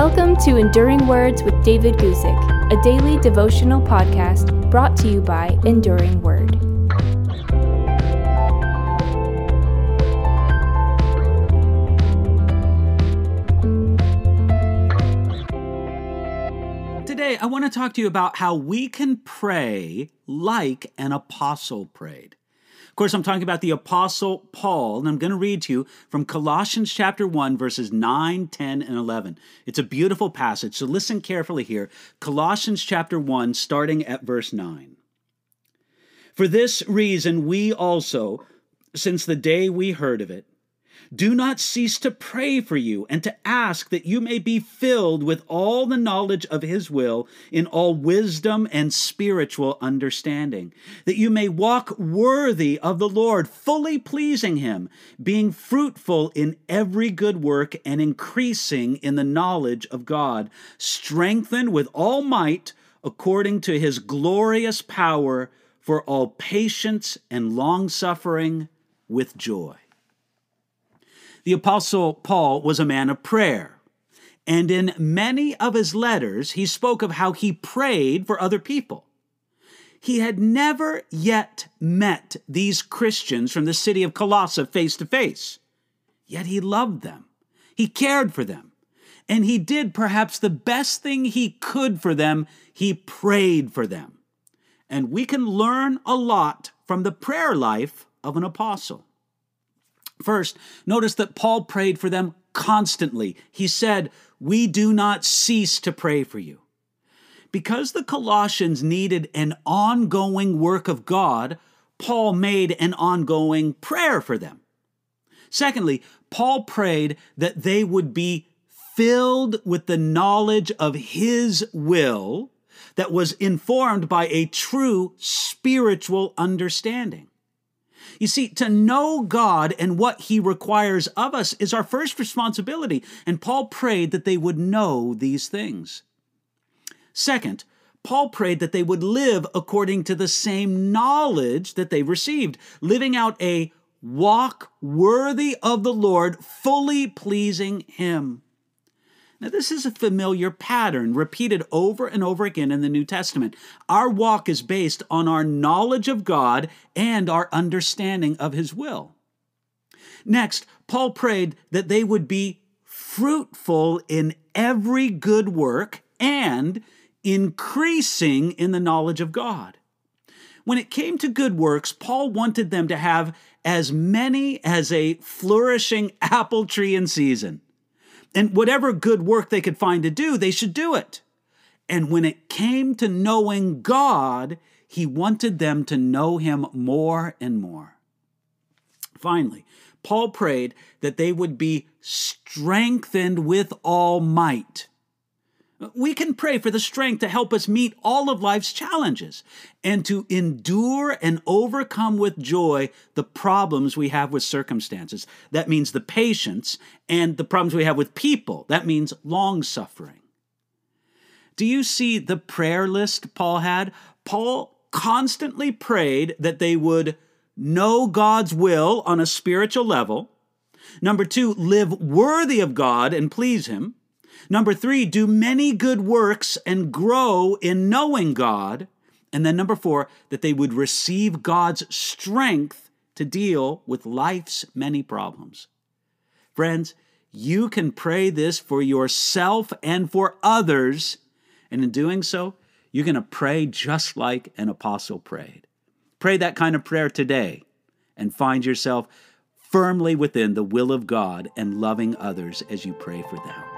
Welcome to Enduring Words with David Guzik, a daily devotional podcast brought to you by Enduring Word. Today, I want to talk to you about how we can pray like an apostle prayed. Course, I'm talking about the apostle Paul, and I'm going to read to you from Colossians chapter 1 verses 9, 10, and 11. It's a beautiful passage, so listen carefully here. Colossians chapter 1 starting at verse 9. For this reason we also, since the day we heard of it, do not cease to pray for you and to ask that you may be filled with all the knowledge of His will in all wisdom and spiritual understanding, that you may walk worthy of the Lord, fully pleasing Him, being fruitful in every good work and increasing in the knowledge of God, strengthened with all might according to His glorious power for all patience and long suffering with joy. The Apostle Paul was a man of prayer. And in many of his letters, he spoke of how he prayed for other people. He had never yet met these Christians from the city of Colossae face to face. Yet he loved them. He cared for them. And he did perhaps the best thing he could for them. He prayed for them. And we can learn a lot from the prayer life of an apostle. First, notice that Paul prayed for them constantly. He said, We do not cease to pray for you. Because the Colossians needed an ongoing work of God, Paul made an ongoing prayer for them. Secondly, Paul prayed that they would be filled with the knowledge of his will that was informed by a true spiritual understanding. You see, to know God and what He requires of us is our first responsibility, and Paul prayed that they would know these things. Second, Paul prayed that they would live according to the same knowledge that they received, living out a walk worthy of the Lord, fully pleasing Him. Now, this is a familiar pattern repeated over and over again in the New Testament. Our walk is based on our knowledge of God and our understanding of His will. Next, Paul prayed that they would be fruitful in every good work and increasing in the knowledge of God. When it came to good works, Paul wanted them to have as many as a flourishing apple tree in season. And whatever good work they could find to do, they should do it. And when it came to knowing God, he wanted them to know him more and more. Finally, Paul prayed that they would be strengthened with all might we can pray for the strength to help us meet all of life's challenges and to endure and overcome with joy the problems we have with circumstances. That means the patience and the problems we have with people. That means long suffering. Do you see the prayer list Paul had? Paul constantly prayed that they would know God's will on a spiritual level. Number two, live worthy of God and please Him. Number three, do many good works and grow in knowing God. And then number four, that they would receive God's strength to deal with life's many problems. Friends, you can pray this for yourself and for others. And in doing so, you're going to pray just like an apostle prayed. Pray that kind of prayer today and find yourself firmly within the will of God and loving others as you pray for them.